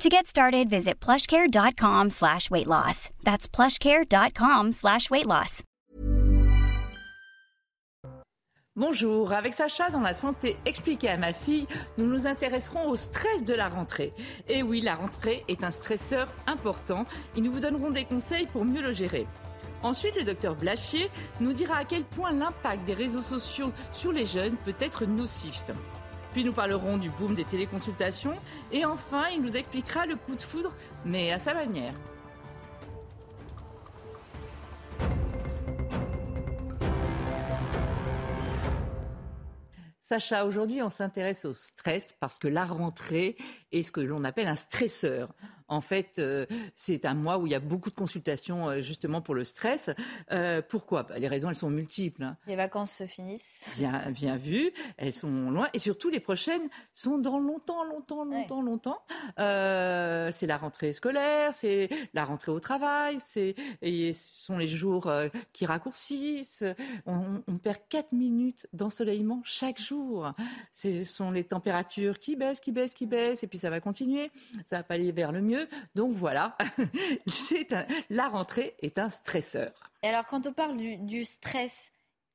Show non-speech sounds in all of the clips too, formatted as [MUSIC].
To get started, visit plushcare.com slash weight loss. That's plushcare.com slash weight loss. Bonjour, avec Sacha dans la santé expliquée à ma fille, nous nous intéresserons au stress de la rentrée. Et oui, la rentrée est un stresseur important et nous vous donnerons des conseils pour mieux le gérer. Ensuite, le docteur Blachier nous dira à quel point l'impact des réseaux sociaux sur les jeunes peut être nocif. Puis nous parlerons du boom des téléconsultations. Et enfin, il nous expliquera le coup de foudre, mais à sa manière. Sacha, aujourd'hui, on s'intéresse au stress parce que la rentrée est ce que l'on appelle un stresseur. En fait, euh, c'est un mois où il y a beaucoup de consultations euh, justement pour le stress. Euh, pourquoi? Bah, Les raisons, elles sont multiples. Hein. Les vacances se finissent. Bien, bien vu. Elles sont loin. Et surtout, les prochaines sont dans longtemps, longtemps, longtemps, longtemps. c'est la rentrée scolaire, c'est la rentrée au travail, c'est, et ce sont les jours qui raccourcissent. On, on perd 4 minutes d'ensoleillement chaque jour. Ce sont les températures qui baissent, qui baissent, qui baissent. Et puis ça va continuer. Ça va pas aller vers le mieux. Donc voilà, [LAUGHS] la rentrée est un stresseur. Et alors quand on parle du, stress,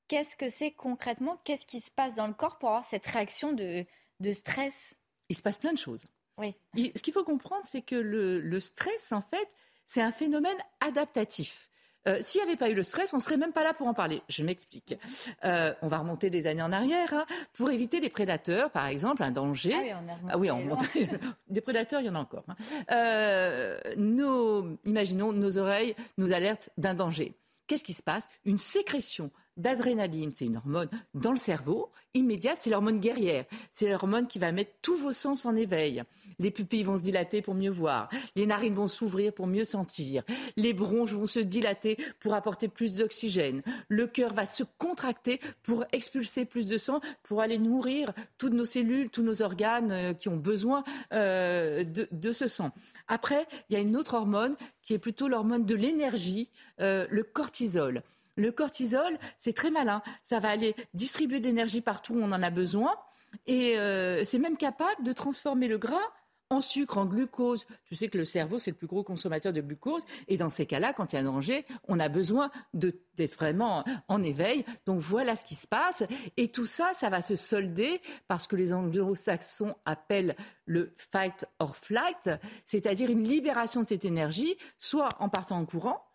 qu'est-ce que c'est concrètement? Qu'est-ce qui se passe dans le corps pour avoir cette réaction de, stress? Il se passe plein de choses. Oui. ce qu'il faut comprendre, c'est que le stress, en fait, c'est un phénomène adaptatif. Euh, s'il n'y avait pas eu le stress, on ne serait même pas là pour en parler. Je m'explique. Euh, on va remonter des années en arrière hein, pour éviter les prédateurs, par exemple, un danger. Ah oui, on, ah [LAUGHS] des prédateurs, il y en a encore. Hein. Euh, imaginons, nos oreilles nous alertent d'un danger. Qu'est-ce qui se passe? Une sécrétion d'adrénaline, c'est une hormone dans le cerveau, immédiate, c'est l'hormone guerrière. C'est l'hormone qui va mettre tous vos sens en éveil. Les pupilles vont se dilater pour mieux voir, les narines vont s'ouvrir pour mieux sentir, les bronches vont se dilater pour apporter plus d'oxygène, le cœur va se contracter pour expulser plus de sang, pour aller nourrir toutes nos cellules, tous nos organes euh, qui ont besoin euh, de, ce sang. Après, il y a une autre hormone qui est plutôt l'hormone de l'énergie, euh, le cortisol. Le cortisol, c'est très malin. Ça va aller distribuer de l'énergie partout où on en a besoin. Et euh, c'est même capable de transformer le gras en sucre, en glucose. Tu sais que le cerveau, c'est le plus gros consommateur de glucose. Et dans ces cas-là, quand il y a un danger, on a besoin d'être vraiment en éveil. Donc voilà ce qui se passe. Et tout ça, ça va se solder parce que les anglo-saxons appellent le fight or flight, c'est-à-dire une libération de cette énergie, soit en partant en courant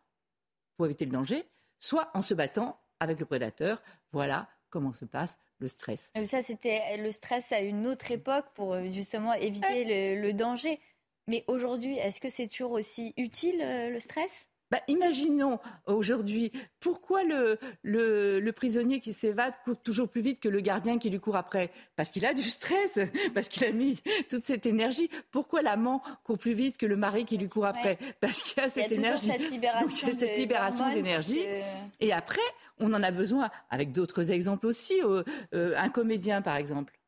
pour éviter le danger, soit en se battant avec le prédateur. Voilà comment se passe le stress. Ça, c'était le stress à une autre époque pour euh, justement éviter le, danger. Mais aujourd'hui, est-ce que c'est toujours aussi utile euh, le stress? Bah, imaginons aujourd'hui pourquoi le, le, prisonnier qui s'évade court toujours plus vite que le gardien qui lui court après? Parce qu'il a du stress, [LAUGHS] parce qu'il a mis toute cette énergie. Pourquoi l'amant court plus vite que le mari qui lui court après? Parce qu'il a cette énergie. Cette libération, cette libération d'énergie. Et après, on en a besoin, avec d'autres exemples aussi. Euh, euh, un comédien, par exemple,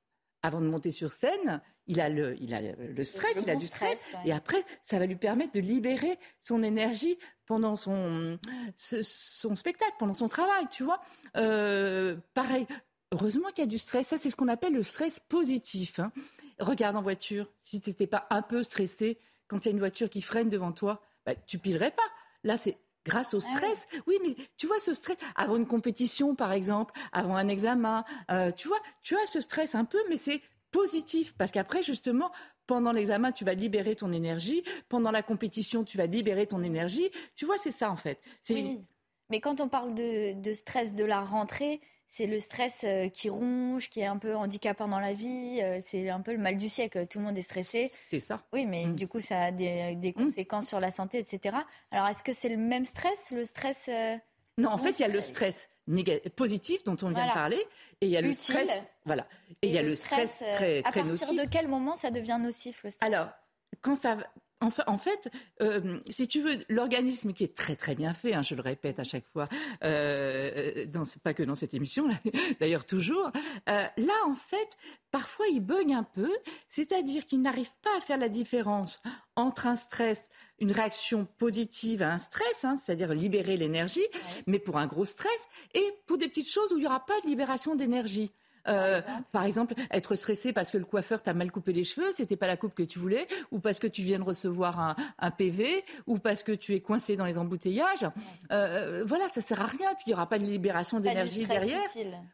avant de monter sur scène, il a le, il a le stress, il a du stress, et après, ça va lui permettre de libérer son énergie pendant son, son spectacle, pendant son travail, tu vois. Euh, pareil, heureusement qu'il y a du stress, ça c'est ce qu'on appelle le stress positif. Hein. Regarde en voiture, si tu n'étais pas un peu stressé quand il y a une voiture qui freine devant toi, bah, tu pilerais pas. Là, c'est grâce au ah stress. oui. mais tu vois ce stress avant une compétition, par exemple, avant un examen, euh, tu vois, tu as ce stress un peu, mais c'est positif parce qu'après justement pendant l'examen tu vas libérer ton énergie pendant la compétition tu vas libérer ton énergie tu vois c'est ça en fait oui. mais quand on parle de, stress de la rentrée c'est le stress euh, qui ronge, qui est un peu handicapant dans la vie. Euh, c'est un peu le mal du siècle. Tout le monde est stressé. C'est ça. Oui, mais mm. du coup, ça a des, mm. conséquences sur la santé, etc. Alors, est-ce que c'est le même stress, le stress euh, Non, en fait, il y a le stress positif dont on vient de parler et il y a le stress voilà. Et, il y a le stress, très très à partir de quel moment ça devient nocif le stress? Alors quand ça en fait, euh, si tu veux, l'organisme qui est très très bien fait, hein, je le répète à chaque fois, euh, dans, pas que dans cette émission, [LAUGHS] d'ailleurs toujours, euh, là en fait, parfois il bug un peu, c'est-à-dire qu'il n'arrive pas à faire la différence entre un stress, une réaction positive à un stress, hein, c'est-à-dire libérer l'énergie, mais pour un gros stress, et pour des petites choses où il n'y aura pas de libération d'énergie. Euh, par, exemple. être stressé parce que le coiffeur t'a mal coupé les cheveux, c'était pas la coupe que tu voulais, ou parce que tu viens de recevoir un, PV, ou parce que tu es coincé dans les embouteillages. Euh, voilà, ça sert à rien. Puis il n'y aura pas de libération d'énergie derrière.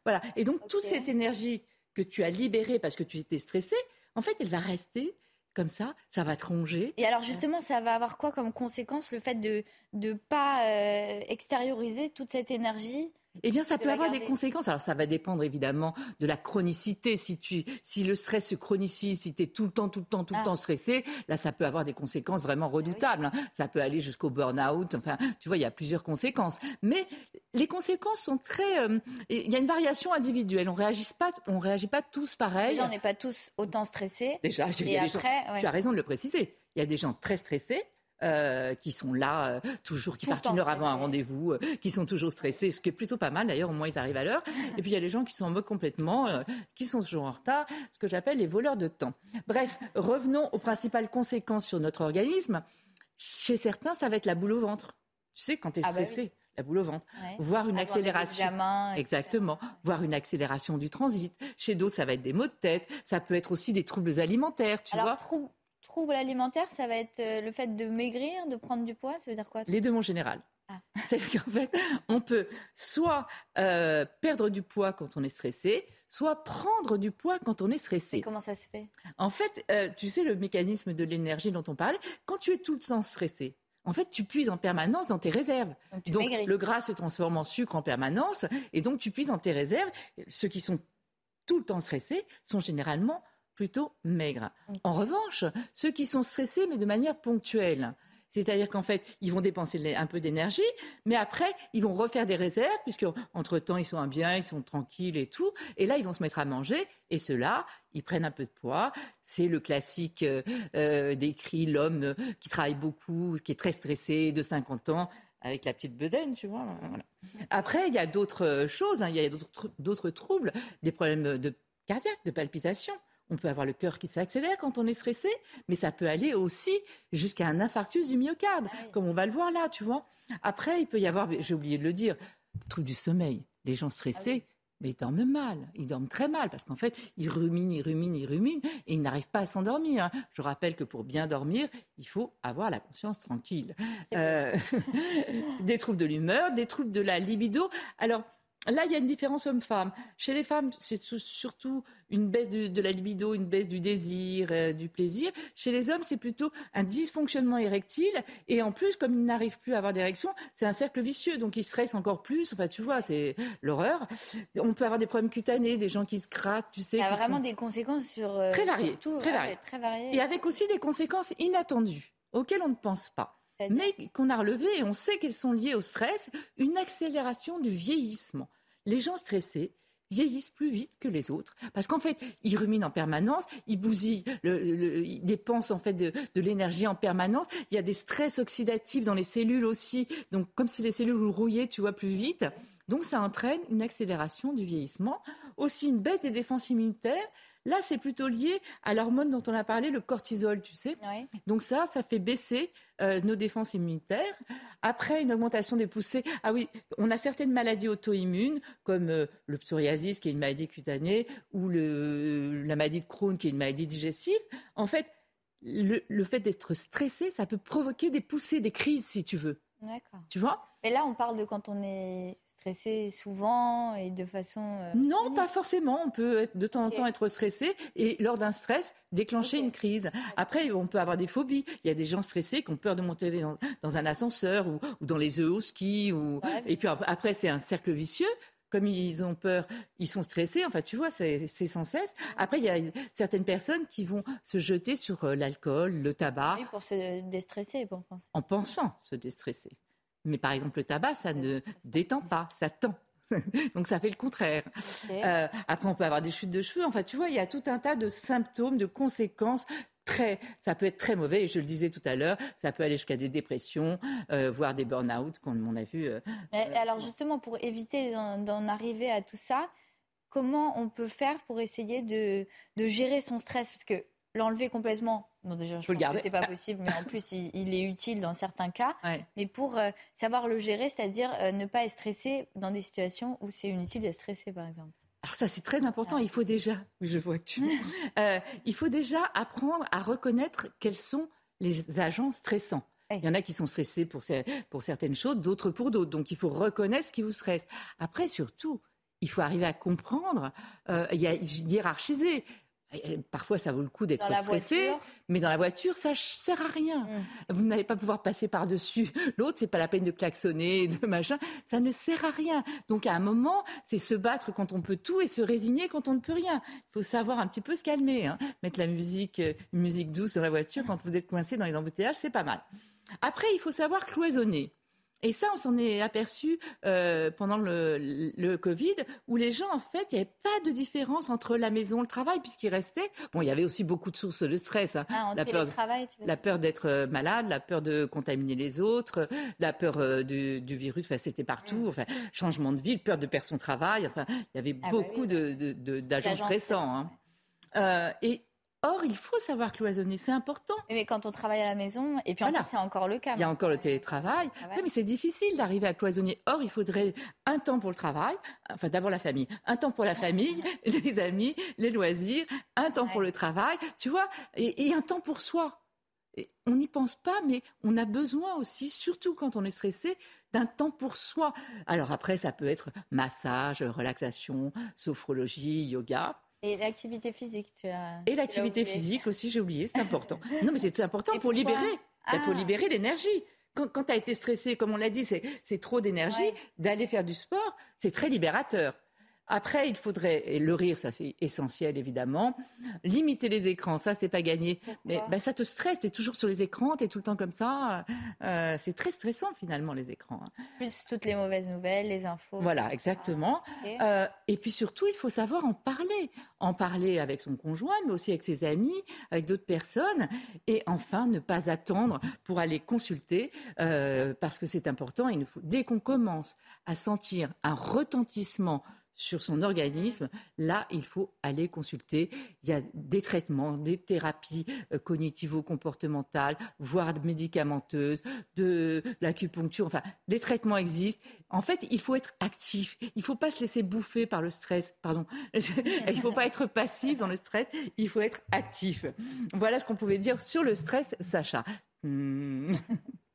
Voilà. Et donc toute cette énergie que tu as libérée parce que tu étais stressé, en fait, elle va rester comme ça, ça va te ronger. Et alors justement, ça va avoir quoi comme conséquence le fait de ne pas euh, extérioriser toute cette énergie eh bien, ça peut avoir des conséquences. Alors, ça va dépendre évidemment de la chronicité. Si, tu, si le stress se chronicise, si tu es tout le temps, tout le temps, tout le ah. temps stressé, là, ça peut avoir des conséquences vraiment ah redoutables. Hein. Ça peut aller jusqu'au burn-out. Enfin, tu vois, il y a plusieurs conséquences. Mais les conséquences sont très. Euh, il y a une variation individuelle. On réagit pas, on réagit pas tous pareil. Déjà, on n'est pas tous autant stressés. Déjà, et après, tu as raison de le préciser. Il y a des gens très stressés euh, qui sont là, euh, toujours, qui partent une heure avant un rendez-vous, euh, qui sont toujours stressés, ce qui est plutôt pas mal d'ailleurs, au moins ils arrivent à l'heure. [LAUGHS] Et puis il y a les gens qui sont en mode complètement, qui sont toujours en retard, ce que j'appelle les voleurs de temps. Bref, revenons aux principales conséquences sur notre organisme. Chez certains, ça va être la boule au ventre. Tu sais, quand tu es ah bah stressé. la boule au ventre, voir une accélération, exactement, voir une accélération du transit. Chez d'autres, ça va être des maux de tête, ça peut être aussi des troubles alimentaires, tu Alors, vois trouble alimentaire, ça va être euh, le fait de maigrir, de prendre du poids Ça veut dire quoi Les deux, mon général. Ah. [LAUGHS] C'est-à-dire qu'en fait, on peut soit euh, perdre du poids quand on est stressé, soit prendre du poids quand on est stressé. comment ça se fait? En fait, euh, tu sais le mécanisme de l'énergie dont on parlait, quand tu es tout le temps stressé, en fait, tu puises en permanence dans tes réserves. Donc, le gras se transforme en sucre en permanence, et donc tu puises dans tes réserves. Ceux qui sont tout le temps stressés sont généralement plutôt maigres. En revanche, ceux qui sont stressés, mais de manière ponctuelle, c'est-à-dire qu'en fait, ils vont dépenser un peu d'énergie, mais après, ils vont refaire des réserves, puisque entre-temps, ils sont bien, ils sont tranquilles et tout. Et là, ils vont se mettre à manger. Et ceux-là, ils prennent un peu de poids. C'est le classique euh, euh, décrit, l'homme qui travaille beaucoup, qui est très stressé, de 50 ans, avec la petite bedaine, tu vois. Après, il y a d'autres choses, hein. il y a d'autres troubles, des problèmes de cardiaque, de palpitation. On peut avoir le cœur qui s'accélère quand on est stressé, mais ça peut aller aussi jusqu'à un infarctus du myocarde, ah comme on va le voir là, tu vois. Après, il peut y avoir, j'ai oublié de le dire, le du sommeil. Les gens stressés, ah mais ils dorment mal, ils dorment très mal parce qu'en fait, ils ruminent, ils ruminent, ils ruminent et ils n'arrivent pas à s'endormir. Hein. Je rappelle que pour bien dormir, il faut avoir la conscience tranquille. Euh, [LAUGHS] des troubles de l'humeur, des troubles de la libido. Alors, Là, il y a une différence homme-femme. Chez les femmes, c'est surtout une baisse de, la libido, une baisse du désir, euh, du plaisir. Chez les hommes, c'est plutôt un dysfonctionnement érectile. Et en plus, comme ils n'arrivent plus à avoir d'érection, c'est un cercle vicieux. Donc, ils stressent encore plus. Enfin, tu vois, c'est l'horreur. On peut avoir des problèmes cutanés, des gens qui se grattent, tu sais. Il y a vraiment des conséquences sur... Euh, très variées. très variées. Et avec aussi des conséquences inattendues, auxquelles on ne pense pas mais qu'on a relevé et on sait qu'elles sont liées au stress, une accélération du vieillissement. Les gens stressés vieillissent plus vite que les autres parce qu'en fait ils ruminent en permanence, ils bousillent, ils dépensent en fait de, l'énergie en permanence. Il y a des stress oxydatifs dans les cellules aussi, donc comme si les cellules rouillaient, tu vois, plus vite. Donc ça entraîne une accélération du vieillissement, aussi une baisse des défenses immunitaires Là, c'est plutôt lié à l'hormone dont on a parlé, le cortisol, tu sais. Donc ça, ça fait baisser euh, nos défenses immunitaires. Après, une augmentation des poussées. Ah oui, on a certaines maladies auto-immunes, comme euh, le psoriasis, qui est une maladie cutanée, ou le, la maladie de Crohn, qui est une maladie digestive. En fait, le, le fait d'être stressé, ça peut provoquer des poussées, des crises, si tu veux. D'accord. Tu vois? Mais là, on parle de quand on est stressé souvent et de façon... Euh, non, pas forcément. On peut de temps en temps être stressé et lors d'un stress, déclencher une crise. Après, on peut avoir des phobies. Il y a des gens stressés qui ont peur de monter dans, un ascenseur ou, dans les œufs au ski. Ou... Et puis après, c'est un cercle vicieux comme ils ont peur, ils sont stressés. Enfin, tu vois, c'est sans cesse. Après, il y a certaines personnes qui vont se jeter sur euh, l'alcool, le tabac. Oui, pour se déstresser, pour penser. En pensant se déstresser. Mais par exemple, le tabac, ça ne détend pas, ça tend. [LAUGHS] Donc ça fait le contraire. Euh, après, on peut avoir des chutes de cheveux. Enfin, tu vois, il y a tout un tas de symptômes, de conséquences très, ça peut être très mauvais. Et je le disais tout à l'heure, ça peut aller jusqu'à des dépressions, euh, voire des burn-out, comme on a vu. alors justement, pour éviter d'en arriver à tout ça, comment on peut faire pour essayer de, de gérer son stress? Parce que l'enlever complètement, bon déjà, je pense que c'est pas [LAUGHS] possible, mais en plus, il, est utile dans certains cas. Mais pour euh, savoir le gérer, c'est-à-dire euh, ne pas être stressé dans des situations où c'est inutile d'être stressé, par exemple. Alors ça, c'est très important. Il faut déjà, oui, je vois que tu... [LAUGHS] Euh, il faut déjà apprendre à reconnaître quels sont les agents stressants. Il y en a qui sont stressés pour, pour certaines choses, d'autres pour d'autres. Donc il faut reconnaître ce qui vous stresse. Après, surtout, il faut arriver à comprendre, euh, hiérarchiser. Parfois, ça vaut le coup d'être stressé, mais dans la voiture, ça ne sert à rien. Mm. Vous n'allez pas pouvoir passer par-dessus [LAUGHS] l'autre, c'est pas la peine de klaxonner, [LAUGHS] de machin, ça ne sert à rien. Donc, à un moment, c'est se battre quand on peut tout et se résigner quand on ne peut rien. Il faut savoir un petit peu se calmer, hein. mettre la musique, euh, une musique douce dans la voiture quand vous êtes coincé dans les embouteillages, c'est pas mal. Après, il faut savoir cloisonner. Et ça, on s'en est aperçu euh, pendant le, le, Covid, où les gens, en fait, il n'y avait pas de différence entre la maison et le travail, puisqu'il restait. Bon, il y avait aussi beaucoup de sources de stress. Hein. Ah, la, peur, la peur d'être euh, malade, la peur de contaminer les autres, la peur euh, du, du, virus, enfin, c'était partout. Enfin, changement de ville, peur de perdre son travail. Enfin, il y avait ah bah beaucoup de d'agents stressants. Hein. Euh, et Or, il faut savoir cloisonner, c'est important. Mais quand on travaille à la maison, et puis en plus, c'est encore le cas. Il y a encore le télétravail. Ah mais c'est difficile d'arriver à cloisonner. Or, il faudrait un temps pour le travail, enfin d'abord la famille, un temps pour la famille, [LAUGHS] [LAUGHS] les amis, les loisirs, un temps pour le travail, tu vois, et, un temps pour soi. on n'y pense pas, mais on a besoin aussi, surtout quand on est stressé, d'un temps pour soi. Alors après, ça peut être massage, relaxation, sophrologie, yoga. Et l'activité physique, tu as. Et l'activité physique aussi, j'ai oublié, c'est important. [LAUGHS] non, mais c'est important pour libérer, ah. pour libérer l'énergie. Quand, quand tu as été stressé, comme on l'a dit, c'est trop d'énergie, d'aller faire du sport, c'est très libérateur. Après, il faudrait, et le rire, ça c'est essentiel évidemment, limiter les écrans, ça c'est pas gagné. Mais ben, ça te stresse, tu es toujours sur les écrans, tu es tout le temps comme ça. Euh, c'est très stressant finalement les écrans. Hein. Plus toutes les mauvaises nouvelles, les infos. Voilà, exactement. Euh, et puis surtout, il faut savoir en parler. En parler avec son conjoint, mais aussi avec ses amis, avec d'autres personnes. Et enfin, ne pas attendre pour aller consulter, euh, parce que c'est important. Il faut, dès qu'on commence à sentir un retentissement sur son organisme, là, il faut aller consulter. Il y a des traitements, des thérapies euh, cognitivo-comportementales, voire médicamenteuses, de l'acupuncture, enfin, des traitements existent. En fait, il faut être actif. Il ne faut pas se laisser bouffer par le stress, pardon. [LAUGHS] il ne faut pas être passif dans le stress, il faut être actif. Voilà ce qu'on pouvait dire sur le stress, Sacha. [LAUGHS]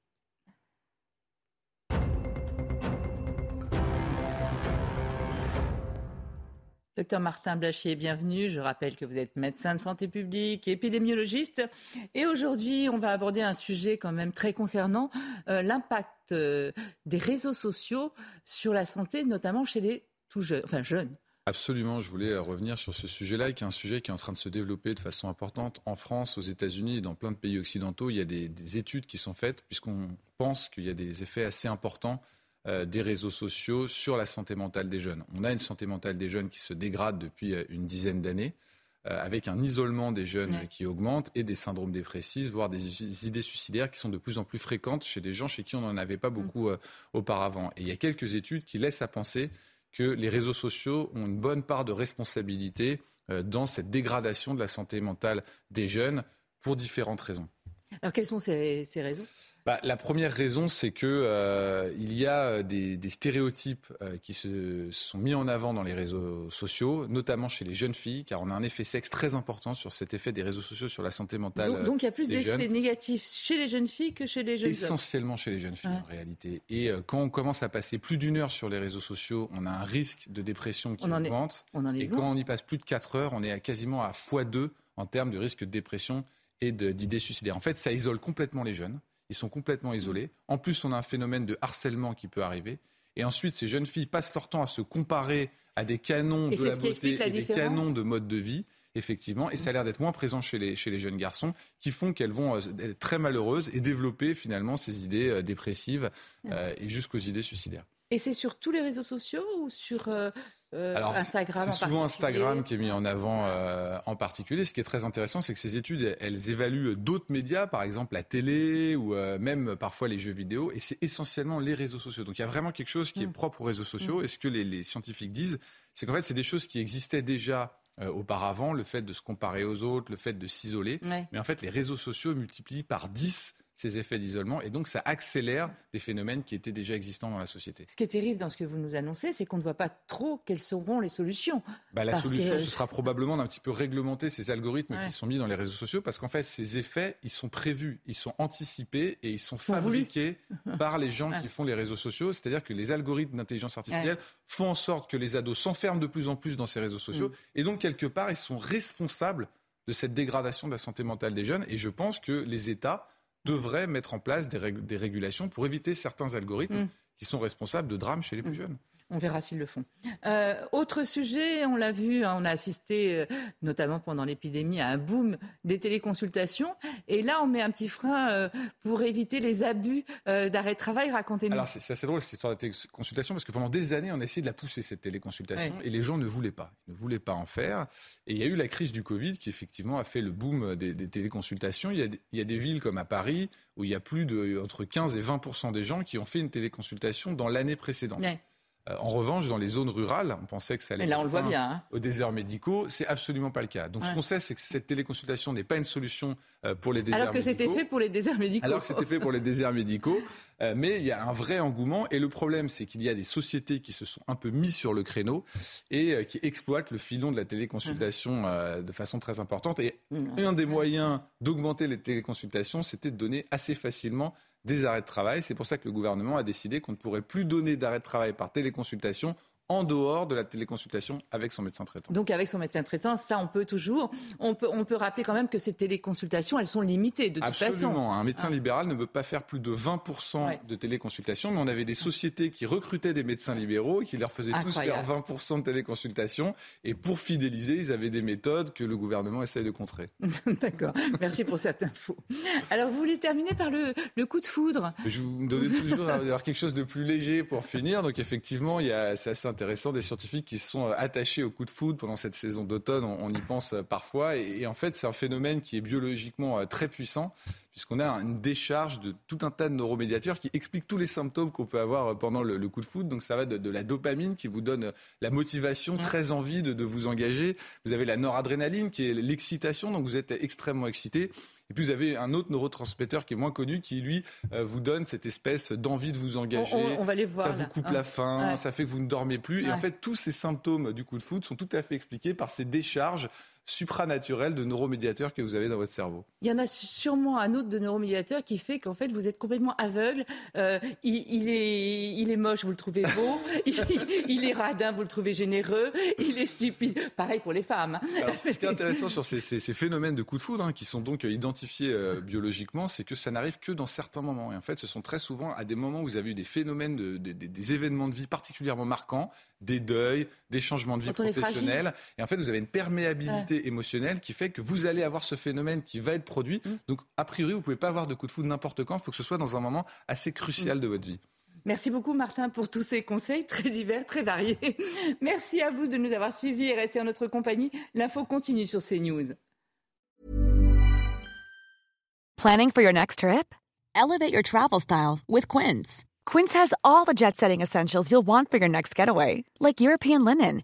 Docteur Martin Blachier, bienvenue. Je rappelle que vous êtes médecin de santé publique, épidémiologiste. Et aujourd'hui, on va aborder un sujet quand même très concernant, euh, l'impact euh, des réseaux sociaux sur la santé, notamment chez les tout jeunes. Absolument, je voulais euh, revenir sur ce sujet-là, qui est un sujet qui est en train de se développer de façon importante en France, aux États-Unis et dans plein de pays occidentaux. Il y a des études qui sont faites, puisqu'on pense qu'il y a des effets assez importants euh, des réseaux sociaux sur la santé mentale des jeunes. On a une santé mentale des jeunes qui se dégrade depuis euh, une dizaine d'années, euh, avec un isolement des jeunes qui augmente et des syndromes dépressifs, voire des idées suicidaires qui sont de plus en plus fréquentes chez des gens chez qui on n'en avait pas mm. beaucoup auparavant. Et il y a quelques études qui laissent à penser que les réseaux sociaux ont une bonne part de responsabilité dans cette dégradation de la santé mentale des jeunes pour différentes raisons. Alors quelles sont ces raisons? Bah, la première raison, c'est que euh, il y a euh, des, stéréotypes euh, qui se sont mis en avant dans les réseaux sociaux, notamment chez les jeunes filles, car on a un effet sexe très important sur cet effet des réseaux sociaux sur la santé mentale. Donc, donc il y a plus d'effets négatifs chez les jeunes filles que chez les jeunes Essentiellement chez les jeunes filles en réalité. Et quand on commence à passer plus d'une heure sur les réseaux sociaux, on a un risque de dépression qui augmente. on en est et quand on y passe plus de 4 heures, on est à quasiment à x2 en termes de risque de dépression et d'idées suicidaires. En fait, ça isole complètement les jeunes ils sont complètement isolés. En plus, on a un phénomène de harcèlement qui peut arriver. Et ensuite, ces jeunes filles passent leur temps à se comparer à des canons de la beauté et des canons de mode de vie, effectivement. Et ça a l'air d'être moins présent chez les, chez les jeunes garçons, qui font qu'elles vont euh, être très malheureuses et développer finalement ces idées euh, dépressives euh, et jusqu'aux idées suicidaires. Et c'est sur tous les réseaux sociaux ou sur euh, euh, Alors, Instagram C'est souvent Instagram qui est mis en avant euh, en particulier. Ce qui est très intéressant, c'est que ces études, elles évaluent d'autres médias, par exemple la télé ou même parfois les jeux vidéo, et c'est essentiellement les réseaux sociaux. Donc il y a vraiment quelque chose qui est mm. propre aux réseaux sociaux. Mm. Et ce que les, les scientifiques disent, c'est qu'en fait, c'est des choses qui existaient déjà auparavant, le fait de se comparer aux autres, le fait de s'isoler. Mais en fait, les réseaux sociaux multiplient par 10 ces effets d'isolement et donc ça accélère des phénomènes qui étaient déjà existants dans la société. Ce qui est terrible dans ce que vous nous annoncez, c'est qu'on ne voit pas trop quelles seront les solutions. Bah, la solution, ce sera probablement d'un petit peu réglementer ces algorithmes qui sont mis dans les réseaux sociaux parce qu'en fait, ces effets, ils sont prévus, ils sont anticipés et ils sont fabriqués [LAUGHS] par les gens qui font les réseaux sociaux. C'est-à-dire que les algorithmes d'intelligence artificielle font en sorte que les ados s'enferment de plus en plus dans ces réseaux sociaux mm. et donc quelque part, ils sont responsables de cette dégradation de la santé mentale des jeunes et je pense que les États devrait mettre en place des, des régulations pour éviter certains algorithmes mm. qui sont responsables de drames chez les plus mm. jeunes. On verra s'ils le font. Euh, autre sujet, on l'a vu, hein, on a assisté euh, notamment pendant l'épidémie à un boom des téléconsultations. Et là, on met un petit frein euh, pour éviter les abus d'arrêt de travail. Racontez-nous. Alors, c'est assez drôle cette histoire de téléconsultation parce que pendant des années, on a essayé de la pousser, cette téléconsultation, et les gens ne voulaient pas. Ils ne voulaient pas en faire. Et il y a eu la crise du Covid qui, effectivement, a fait le boom des, téléconsultations. Il y, a, il y, a, des villes comme à Paris où il y a plus de entre 15 et 20% des gens qui ont fait une téléconsultation dans l'année précédente. En revanche, dans les zones rurales, on pensait que ça allait. là, on le voit bien. Hein. Aux déserts médicaux, c'est absolument pas le cas. Donc, ce qu'on sait, c'est que cette téléconsultation n'est pas une solution euh, pour les déserts médicaux. Alors que c'était fait pour les déserts médicaux. Alors que c'était fait pour les déserts médicaux. Euh, mais il y a un vrai engouement. Et le problème, c'est qu'il y a des sociétés qui se sont un peu mises sur le créneau et qui exploitent le filon de la téléconsultation de façon très importante. Et un des moyens d'augmenter les téléconsultations, c'était de donner assez facilement des arrêts de travail. C'est pour ça que le gouvernement a décidé qu'on ne pourrait plus donner d'arrêt de travail par téléconsultation en dehors de la téléconsultation avec son médecin traitant. Donc avec son médecin traitant, ça on peut toujours. On peut, on peut rappeler quand même que ces téléconsultations, elles sont limitées de toute façon. Absolument. Un médecin ah. libéral ne peut pas faire plus de 20% de téléconsultation, mais on avait des sociétés qui recrutaient des médecins libéraux et qui leur faisaient tous faire 20% de téléconsultation. Et pour fidéliser, ils avaient des méthodes que le gouvernement essaye de contrer. [LAUGHS] D'accord. Merci pour cette info. Alors vous voulez terminer par le, le coup de foudre? Je vous donnais toujours quelque chose de plus léger pour finir. Donc effectivement, c'est assez intéressant, des scientifiques qui se sont euh, attachés au coup de foudre pendant cette saison d'automne, on, y pense euh, parfois, et, en fait c'est un phénomène qui est biologiquement euh, très puissant, puisqu'on a une décharge de tout un tas de neuromédiateurs qui expliquent tous les symptômes qu'on peut avoir pendant le, coup de foudre. Donc ça va de, la dopamine qui vous donne la motivation, très envie de, de, vous engager. Vous avez la noradrénaline qui est l'excitation, donc vous êtes extrêmement excité. Et puis vous avez un autre neurotransmetteur qui est moins connu, qui lui euh, vous donne cette espèce d'envie de vous engager. On, va les voir. Ça vous coupe la faim, ça fait que vous ne dormez plus. Et en fait, tous ces symptômes du coup de foudre sont tout à fait expliqués par ces décharges supranaturel de neuromédiateurs que vous avez dans votre cerveau. Il y en a sûrement un autre de neuromédiateurs qui fait qu'en fait vous êtes complètement aveugle. Euh, il, est, il est moche, vous le trouvez beau. [LAUGHS] il, est radin, vous le trouvez généreux. Il est stupide. Pareil pour les femmes. ce qui est [LAUGHS] intéressant sur ces, phénomènes de coups de foudre, hein, qui sont donc identifiés euh, biologiquement, c'est que ça n'arrive que dans certains moments. Et en fait, ce sont très souvent à des moments où vous avez eu des phénomènes, de, des événements de vie particulièrement marquants, des deuils, des changements de vie professionnels. Et en fait, vous avez une perméabilité émotionnelle qui fait que vous allez avoir ce phénomène qui va être produit. Mm. Donc, a priori, vous ne pouvez pas avoir de coup de foudre n'importe quand. Il faut que ce soit dans un moment assez crucial mm. de votre vie. Merci beaucoup Martin pour tous ces conseils très divers, très variés. [LAUGHS] Merci à vous de nous avoir suivis et rester en notre compagnie. L'info continue sur CNews. Planning for your next trip? Elevate your travel style with Quince. Quince has all the jet-setting essentials you'll want for your next getaway, like European linen,